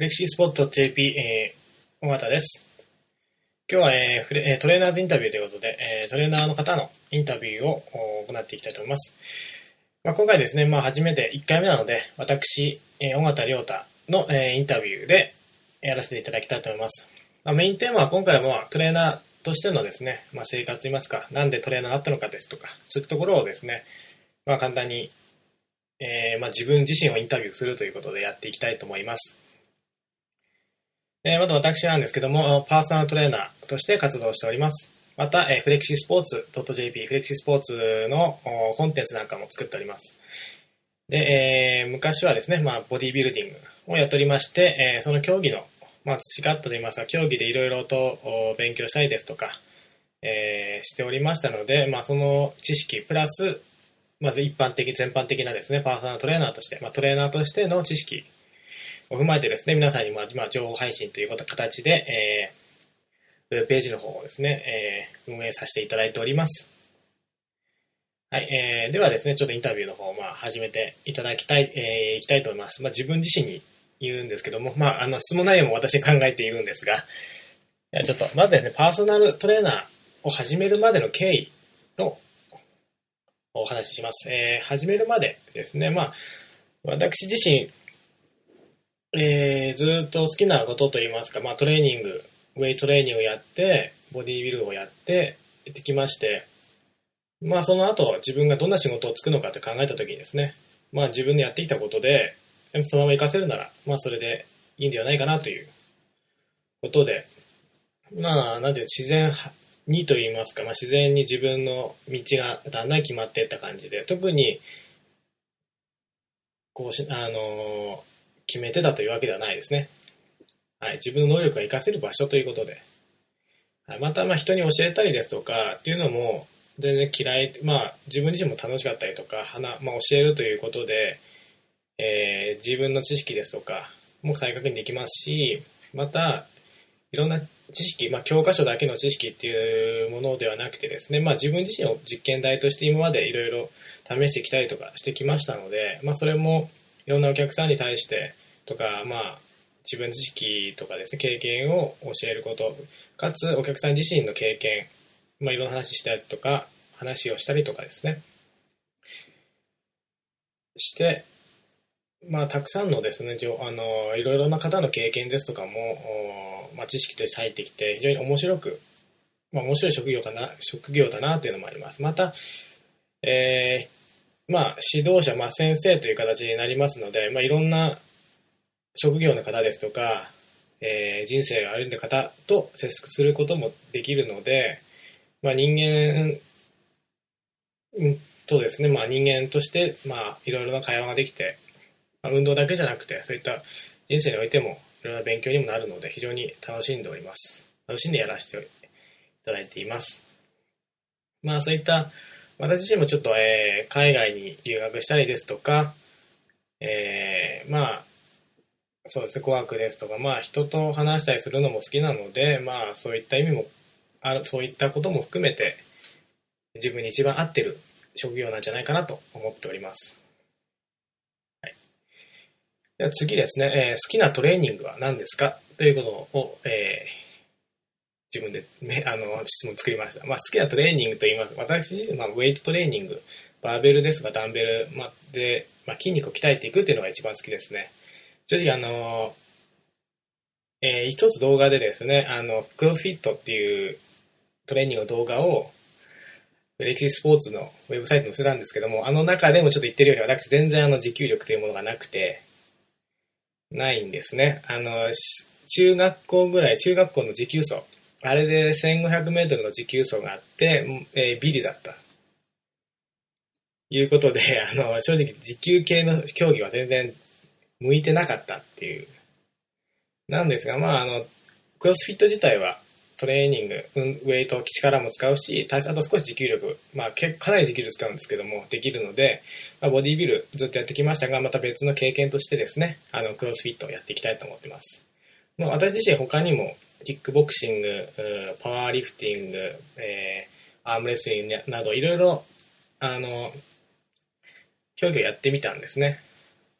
フレキシースポット JP、えー、尾形です。今日は、えーえトレーナーズインタビューということで、えートレーナーの方のインタビューを行っていきたいと思います。まあ、今回ですね、まあ、初めて1回目なので、私、えー尾形亮太の、えーインタビューでやらせていただきたいと思います。まあ、メインテーマは今回は、まあ、トレーナーとしてのですね、まあ、生活といいますか、なんでトレーナーになったのかですとか、そういったところをですね、まあ、簡単に、えーまあ、自分自身をインタビューするということでやっていきたいと思います。えーまた私なんですけども、パーソナルトレーナーとして活動しております。また、えーフレキシスポーツ .jp、フレキシスポーツのコンテンツなんかも作っております。で、えー昔はですね、まあ、ボディビルディングをやっておりまして、えーその競技の、まあ、培ったといいますか、競技でいろいろと勉強したりですとか、えーしておりましたので、まあ、その知識プラス、まず一般的、全般的なですね、パーソナルトレーナーとして、まあ、トレーナーとしての知識を踏まえてですね、皆さんにまあ今情報配信ということ形で、えー、ウェブページの方をですね、えー運営させていただいております。はい、えー、ではですね、ちょっとインタビューの方をまあ始めていただきたい、えー、いきたいと思います。まあ自分自身に言うんですけども、まああの質問内容も私考えているんですが、ちょっと、まずですね、パーソナルトレーナーを始めるまでの経緯のお話しします。えー、始めるまでですね、まあ、私自身、えーずっと好きなことといいますか、まあ、トレーニング、ウェイトレーニングをやって、ボディービルをやって、やってきまして、まあ、その後、自分がどんな仕事をつくのかって考えたときにですね、まあ、自分でやってきたことで、そのまま活かせるなら、まあ、それでいいんではないかなということで、まあ、なんていう自然にと言いますか、まあ、自然に自分の道がだんだん決まっていった感じで、特に、こうし、あの決めてたというわけではないですね。はい、自分の能力が活かせる場所ということで。はい、また、ま、人に教えたりですとかっていうのも、全然嫌い、まあ、自分自身も楽しかったりとか、はなまあ、教えるということで、えー自分の知識ですとかも再確認できますし、また、いろんな知識、まあ、教科書だけの知識っていうものではなくてですね、まあ、自分自身を実験台として今までいろいろ試してきたりとかしてきましたので、まあ、それもいろんなお客さんに対してとか、まあ、自分知識とかですね、経験を教えること、かつお客さん自身の経験、まあ、いろんな話したりとか、話をしたりとかですね、して、まあ、たくさんのですね、あのいろいろな方の経験ですとかも、まあ、知識として入ってきて、非常に面白く、まあ、面白い職業かな、職業だなというのもあります。また、えーまあ、指導者、まあ、先生という形になりますので、まあ、いろんな職業の方ですとか、えー人生が歩んだ方と接することもできるので、まあ、人間とですね、まあ、人間として、まあ、いろいろな会話ができて、まあ、運動だけじゃなくてそういった人生においてもいろんな勉強にもなるので非常に楽しんでおります。楽しんでやらせていただいています。まあそういった私自身もちょっと、えー海外に留学したりですとか、えーまあそうですね。語学ですとか。まあ人と話したりするのも好きなのでまあそういった意味もあそういったことも含めて自分に一番合ってる職業なんじゃないかなと思っております。はい。では次ですね、えー好きなトレーニングは何ですか？ということを、えー自分で、ね、あの質問作りました。まあ、好きなトレーニングと言います。私自身、まあ、ウェイトトレーニング、バーベルですとかダンベル、まあ、で、まあ、筋肉を鍛えていくっていうのが一番好きですね。正直、あのえー一つ動画でですね、あの、クロスフィットっていうトレーニングの動画を、歴史スポーツのウェブサイトに載せたんですけども、あの中でもちょっと言ってるように、私全然あの持久力というものがなくて、ないんですね。あの、中学校ぐらい、中学校の持久走、あれで1500メートルの持久走があって、えービリだった。いうことで、あの、正直持久系の競技は全然向いてなかったっていう。なんですが、まあ、あの、クロスフィット自体はトレーニング、ウェイト、力も使うし、あと少し持久力、まあ、かなり持久力使うんですけども、できるので、まあ、ボディビルずっとやってきましたが、また別の経験としてですね、あの、クロスフィットをやっていきたいと思ってます。まあ、私自身他にも、キックボクシング、パワーリフティング、えーアームレスリングなど、いろいろ、あの、競技をやってみたんですね。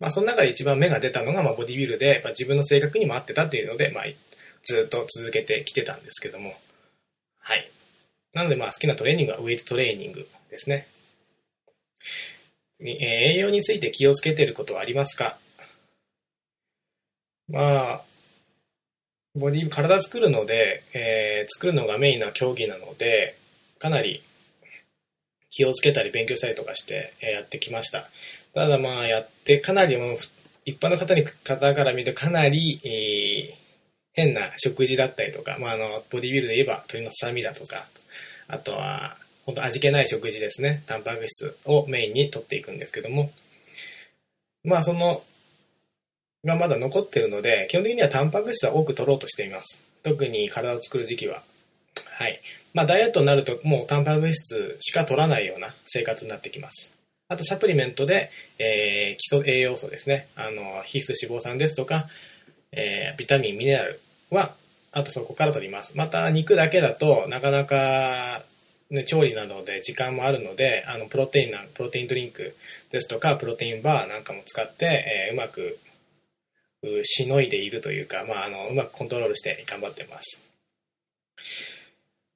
まあ、その中で一番芽が出たのが、まあ、ボディビルで、まあ、自分の性格にも合ってたっていうので、まあ、ずっと続けてきてたんですけども。はい。なので、まあ、好きなトレーニングはウェイトトレーニングですね。えー、栄養について気をつけてることはありますか？まあ、ボディ、体作るので、えー、作るのがメインな競技なので、かなり気をつけたり勉強したりとかして、えー、やってきました。ただまあやって、かなりもう一般の方に方から見るとかなり、えー、変な食事だったりとか、まあ、あのボディビルで言えば鶏のささみだとか、あとは本当味気ない食事ですね。タンパク質をメインに取っていくんですけども、まあその、がまだ残ってるので、基本的にはタンパク質は多く取ろうとしています。特に体を作る時期は。はい。まあダイエットになるともうタンパク質しか取らないような生活になってきます。あとサプリメントで、えー、基礎栄養素ですね。あの、必須脂肪酸ですとか、えー、ビタミン、ミネラルは、あとそこから取ります。また肉だけだとなかなか、ね、調理などで時間もあるので、あの、プロテインな、プロテインドリンクですとか、プロテインバーなんかも使って、えー、うまく、しのいでいるというか、まあ、あの、うまくコントロールして頑張ってます。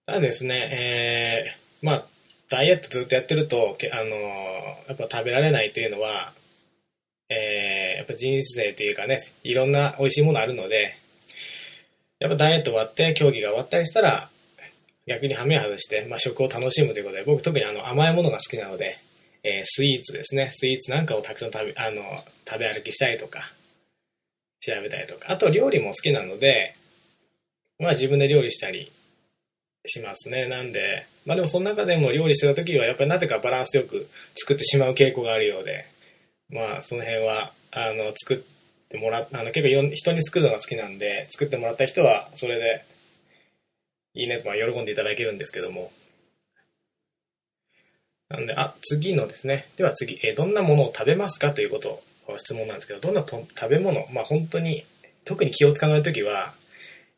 ただですね、えー、まあ、ダイエットずっとやってると、あのやっぱ食べられないというのは、えー、やっぱ人生というかね、いろんな美味しいものあるので、やっぱダイエット終わって競技が終わったりしたら、逆にハメ外して、まあ、食を楽しむということで、僕特にあの甘いものが好きなので、えー、スイーツですね、スイーツなんかをたくさん食べ、あの、食べ歩きしたりとか、調べたりとか、あと料理も好きなので、まあ自分で料理したりしますね。なんで、まあでもその中でも料理してた時はやっぱりなぜかバランスよく作ってしまう傾向があるようで、まあその辺は、あの、作ってもらあの結構人に作るのが好きなんで、作ってもらった人はそれでいいねとか喜んでいただけるんですけども。なんで、あ、次のですね。では次、えどんなものを食べますか？ということを質問なんですけど、どんなと食べ物、まあ本当に、特に気を使わない時は、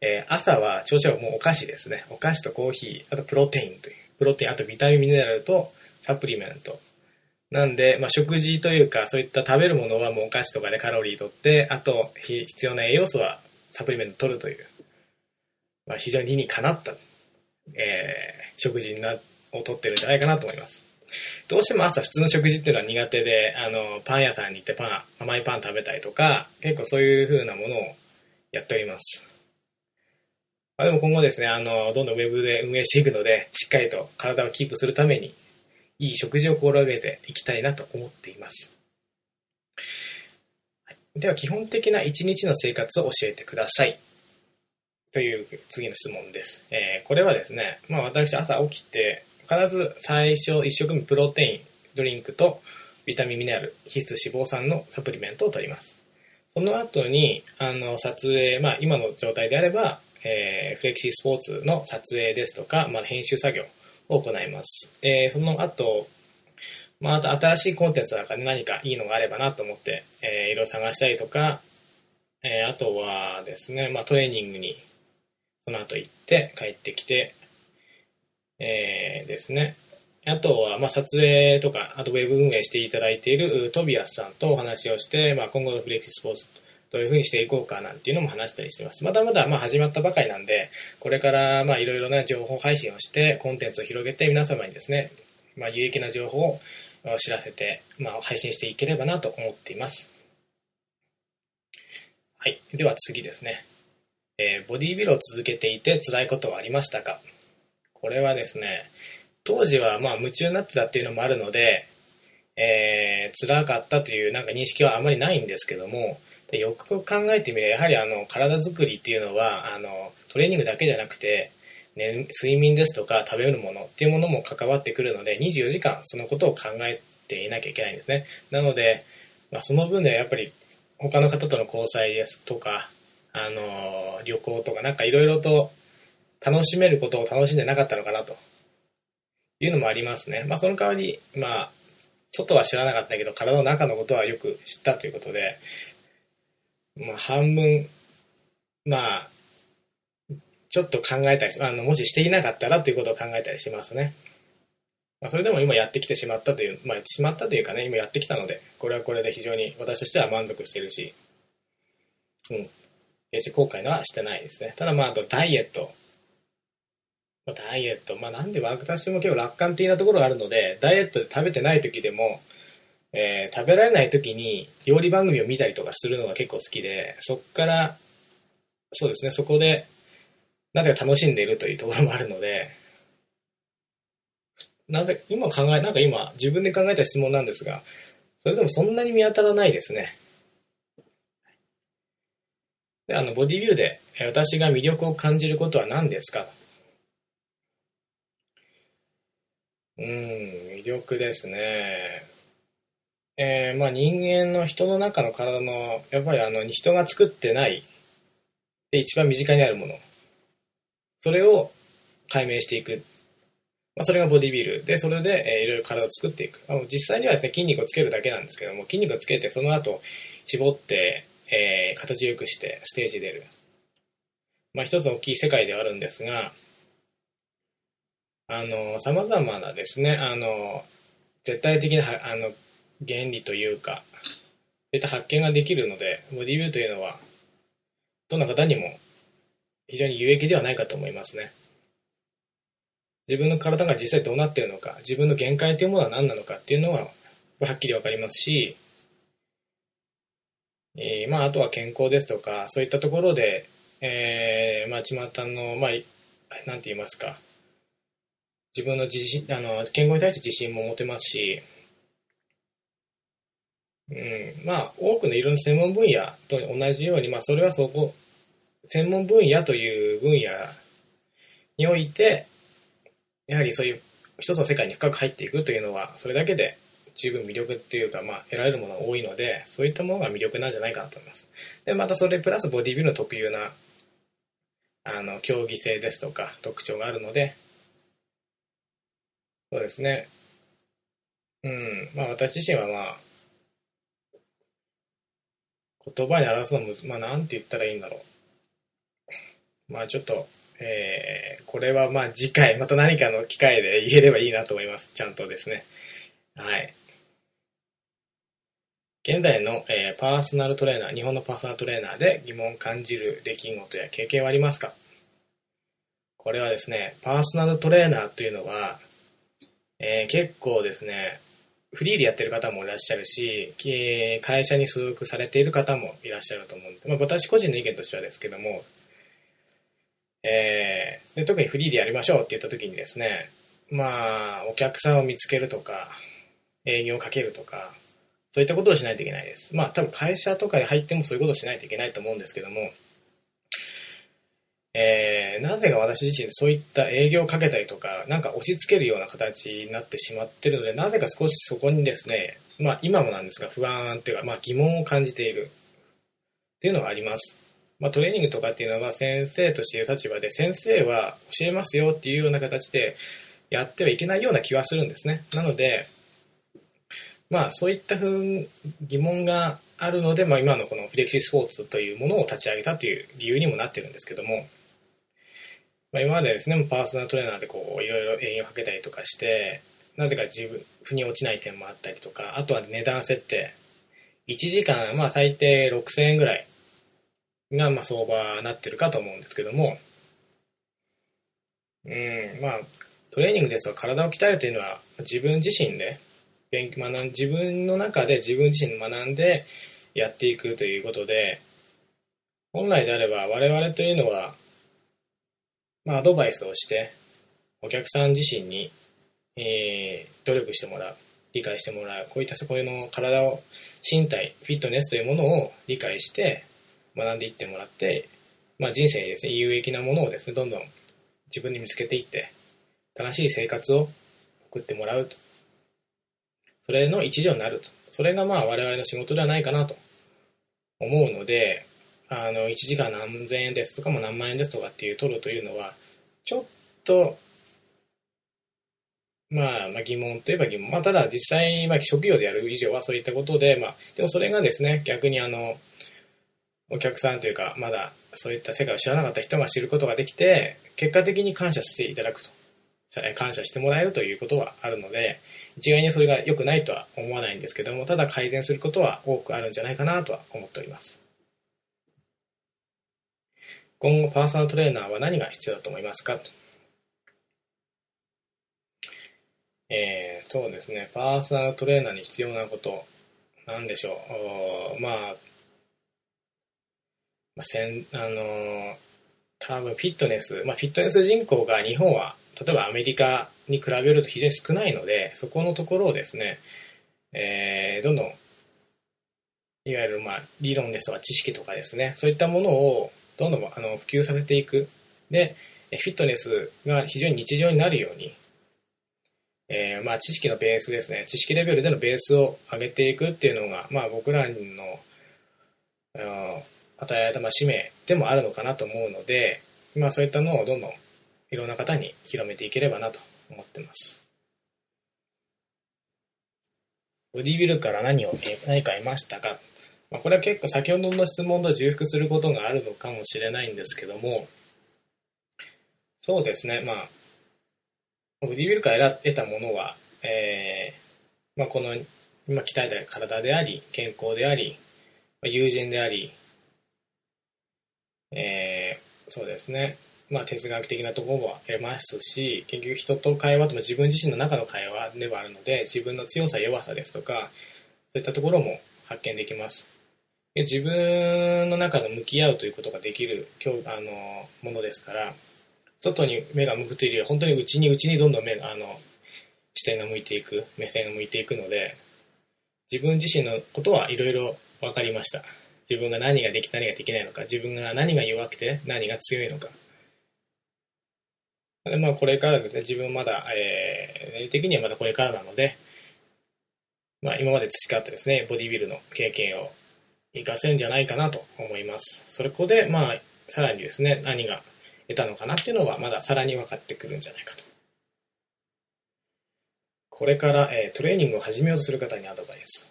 えー、朝は朝食はもうお菓子ですね。お菓子とコーヒー、あとプロテインという。プロテイン、あとビタミンミネラルとサプリメント。なんで、まあ、食事というか、そういった食べるものはもうお菓子とかでカロリーとって、あと必要な栄養素はサプリメント取るという、まあ、非常に理にかなった、えー、食事なをとってるんじゃないかなと思います。どうしても朝普通の食事っていうのは苦手で、あの、パン屋さんに行ってパン、甘いパン食べたりとか、結構そういう風なものをやっております。まあ、でも今後ですね、あの、どんどんウェブで運営していくので、しっかりと体をキープするために、いい食事を心がけていきたいなと思っています。では、基本的な一日の生活を教えてください。という次の質問です。えー、これはですね、まあ私朝起きて、必ず最初1食目プロテインドリンクとビタミンミネラル、必須脂肪酸のサプリメントを取ります。その後に、あの、撮影、まあ今の状態であれば、えー、フレキシスポーツの撮影ですとか、まあ、編集作業を行います。えー、その後、まあ、あと新しいコンテンツなんかで何かいいのがあればなと思って、えー、いろいろ探したりとか、えー、あとはですね、まあ、トレーニングにその後行って帰ってきて、えー、ですね、あとは、まあ、撮影とか、あとウェブ運営していただいているトビアスさんとお話をして、まあ、今後のフレキシスポーツどういうふうにしていこうかなんていうのも話したりしてます。まだまだまあ始まったばかりなんで、これからまあいろいろな情報配信をして、コンテンツを広げて皆様にですね、まあ有益な情報を知らせて、まあ配信していければなと思っています。はい。では次ですね。えー、ボディービルを続けていて辛いことはありましたか？これはですね、当時はまあ夢中になってたっていうのもあるので、えー、辛かったというなんか認識はあまりないんですけども、でよく考えてみればやはりあの体作りっていうのはあのトレーニングだけじゃなくて、ね、睡眠ですとか食べるものっていうものも関わってくるので24時間そのことを考えていなきゃいけないんですねなので、まあ、その分ではやっぱり他の方との交際ですとかあの旅行とかなんかいろいろと楽しめることを楽しんでなかったのかなというのもありますね。まあその代わり、まあ外は知らなかったけど体の中のことはよく知ったということで、まあ、半分、まあ、ちょっと考えたり、あの、もししていなかったらということを考えたりしますね。まあ、それでも今やってきてしまったという、まあ、しまったというかね、今やってきたので、これはこれで非常に私としては満足してるし、うん。決して後悔のはしてないですね。ただまあ、あとダイエット。ダイエット。まあなんで私も結構楽観的なところがあるので、ダイエットで食べてない時でも、えー、食べられない時に料理番組を見たりとかするのが結構好きで、そっから、そうですね、そこで、なぜか楽しんでいるというところもあるので、なぜ、今考え、なんか今自分で考えた質問なんですが、それでもそんなに見当たらないですね。で、あの、ボディビルで私が魅力を感じることは何ですか？うん、魅力ですね。えー、まあ人間の人の中の体の、やっぱりあの、人が作ってないで一番身近にあるもの。それを解明していく。まあ、それがボディビル。で、それで、えー、いろいろ体を作っていく。あの実際にはですね、筋肉をつけるだけなんですけども、筋肉をつけて、その後、絞って、えー、形よくしてステージ出る。まあ一つ大きい世界ではあるんですが、あの、様々なですね、あの、絶対的な、あの、原理というか、そういった発見ができるので、ボディビルというのは、どんな方にも非常に有益ではないかと思いますね。自分の体が実際どうなっているのか、自分の限界というものは何なのかっていうのは、はっきりわかりますし、えー、まあ、あとは健康ですとか、そういったところで、えー、まあ、巷の、まあ、なんて言いますか、自分の自信、あの、健康に対して自信も持てますし、うん、まあ、多くのいろんな専門分野と同じように、まあ、それはそこ、専門分野という分野において、やはりそういう一つの世界に深く入っていくというのは、それだけで十分魅力っていうか、まあ、得られるものが多いので、そういったものが魅力なんじゃないかなと思います。で、またそれプラスボディビルの特有な、あの、競技性ですとか特徴があるので、そうですね。うん、まあ私自身はまあ、言葉に表すのも、まあ、なんて言ったらいいんだろう。まあ、ちょっと、えー、これはまあ次回、また何かの機会で言えればいいなと思います。ちゃんとですね。はい。現在の、えー、パーソナルトレーナー、日本のパーソナルトレーナーで疑問を感じる出来事や経験はありますか？これはですね、パーソナルトレーナーというのは、えー、結構ですね、フリーでやってる方もいらっしゃるし、会社に所属されている方もいらっしゃると思うんです。まあ、私個人の意見としてはですけども、えー、で特にフリーでやりましょうって言った時にですね、まあ、お客さんを見つけるとか、営業をかけるとか、そういったことをしないといけないです。まあ、多分会社とかに入ってもそういうことをしないといけないと思うんですけども、えー、なぜか私自身そういった営業をかけたりとか、なんか押し付けるような形になってしまってるので、なぜか少しそこにですね、まあ今もなんですが不安というか、まあ疑問を感じているっていうのがあります。まあトレーニングとかっていうのは先生としている立場で、先生は教えますよっていうような形でやってはいけないような気はするんですね。なので、まあそういったふう疑問があるので、まあ、今のこのフレキシスポーツというものを立ち上げたという理由にもなってるんですけども、まあ、今までですね、パーソナルトレーナーでこう、いろいろ営業かけたりとかして、なぜか自分、腑に落ちない点もあったりとか、あとは値段設定。1時間、まあ最低6000円ぐらいが、まあ相場になってるかと思うんですけども、うん、まあ、トレーニングですと体を鍛えるというのは自分自身で勉学ん自分の中で自分自身学んでやっていくということで本来であれば我々というのはまあ、アドバイスをして、お客さん自身に、えー、努力してもらう、理解してもらう、こういったそこの体を、身体、フィットネスというものを理解して、学んでいってもらって、まあ、人生にですね、有益なものをですね、どんどん自分に見つけていって、正しい生活を送ってもらうと。それの一助になると。それがまあ我々の仕事ではないかなと思うので、あの1時間何千円ですとかも何万円ですとかっていう取るというのはちょっとまあ、まあ疑問といえば疑問。まあ、ただ実際、まあ、職業でやる以上はそういったことで、まあ、でもそれがですね、逆にあの、お客さんというか、まだそういった世界を知らなかった人が知ることができて、結果的に感謝していただくと感謝してもらえるということはあるので、一概にそれが良くないとは思わないんですけども、ただ改善することは多くあるんじゃないかなとは思っております。今後パーソナルトレーナーは何が必要だと思いますか？えー、そうですね、パーソナルトレーナーに必要なこと、なんでしょう。まあ、まあ、せん、あのー、多分フィットネス、まあ、フィットネス人口が日本は、例えばアメリカに比べると非常に少ないので、そこのところをですね、えー、どんどん、いわゆる、まあ、理論ですとか知識とかですね、そういったものをどんどんあの普及させていく。で、フィットネスが非常に日常になるように、えー、まあ知識のベースですね。知識レベルでのベースを上げていくっていうのが、まあ僕らの、与えられたまあ使命でもあるのかなと思うので、まあそういったのをどんどんいろんな方に広めていければなと思ってます。ボディビルから何を、何か得ましたかまあ、これは結構先ほどの質問と重複することがあるのかもしれないんですけども、そうですね、まあ、ボディビルから得たものは、えー、まあ、この今鍛えた体であり、健康であり、友人であり、えー、そうですね、まあ、哲学的なところも得ますし、結局人と会話とも自分自身の中の会話ではあるので、自分の強さ、弱さですとか、そういったところも発見できます。自分の中で向き合うということができるあのものですから、外に目が向くというよりは、本当に内に内にどんどん目が、あの、視点が向いていく、目線が向いていくので、自分自身のことはいろいろ分かりました。自分が何ができ、何ができないのか、自分が何が弱くて何が強いのか。でまあ、これからですね、自分まだ、えー、年齢的にはまだこれからなので、まあ、今まで培ったですね、ボディビルの経験を活かせるんじゃないかなと思います。そこで、まあ、さらにですね、何が得たのかなっていうのはまださらに分かってくるんじゃないかと。これから、えー、トレーニングを始めようとする方にアドバイス。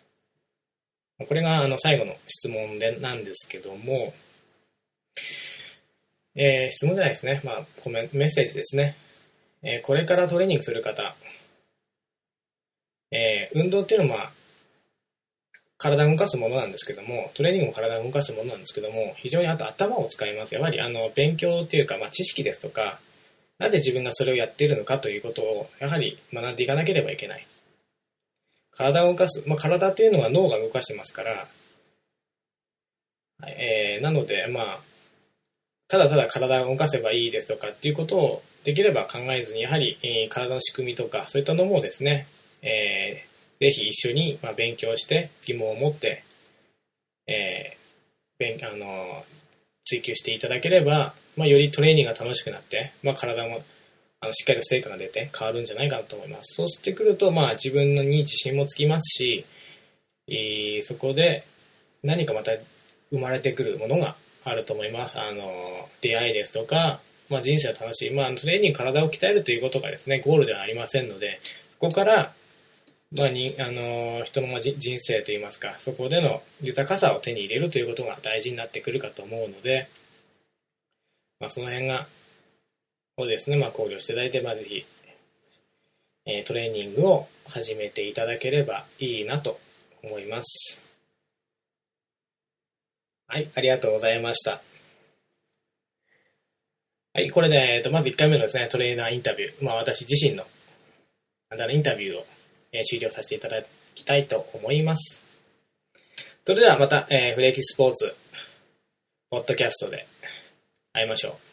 これがあの最後の質問でなんですけども、えー、質問じゃないですね。まあ、コメメッセージですね。えー、これからトレーニングする方、えー、運動っていうのは、体を動かすものなんですけども、トレーニングも体を動かすものなんですけども、非常にあと頭を使います。やはりあの勉強っていうか、まあ、知識ですとか、なぜ自分がそれをやっているのかということを、やはり学んでいかなければいけない。体を動かす、まあ、体っていうのは脳が動かしてますから、えー、なので、まあ、ただただ体を動かせばいいですとかっていうことをできれば考えずに、やはり、えー、体の仕組みとか、そういったのもですね、えー、ぜひ一緒に、まあ、勉強して疑問を持って、えー、勉あの追求していただければ、まあ、よりトレーニングが楽しくなって、まあ、体もあのしっかりと成果が出て変わるんじゃないかなと思います。そうしてくると、まあ、自分に自信もつきますし、えー、そこで何かまた生まれてくるものがあると思います。あの出会いですとか、まあ、人生を楽しい、まあ、トレーニング体を鍛えるということがですねゴールではありませんのでそこからまあ、にあの人の人生といいますかそこでの豊かさを手に入れるということが大事になってくるかと思うので、まあ、その辺がをですね、まあ、考慮していただいて、まあ、ぜひ、えー、トレーニングを始めていただければいいなと思います。はい、ありがとうございました。はい、これで、えっと、まず1回目のですね、トレーナーインタビュー、まあ、私自身のインタビューをえ終了させていただきたいと思います。それではまた、えー、フレキスポーツ、ポッドキャストで会いましょう。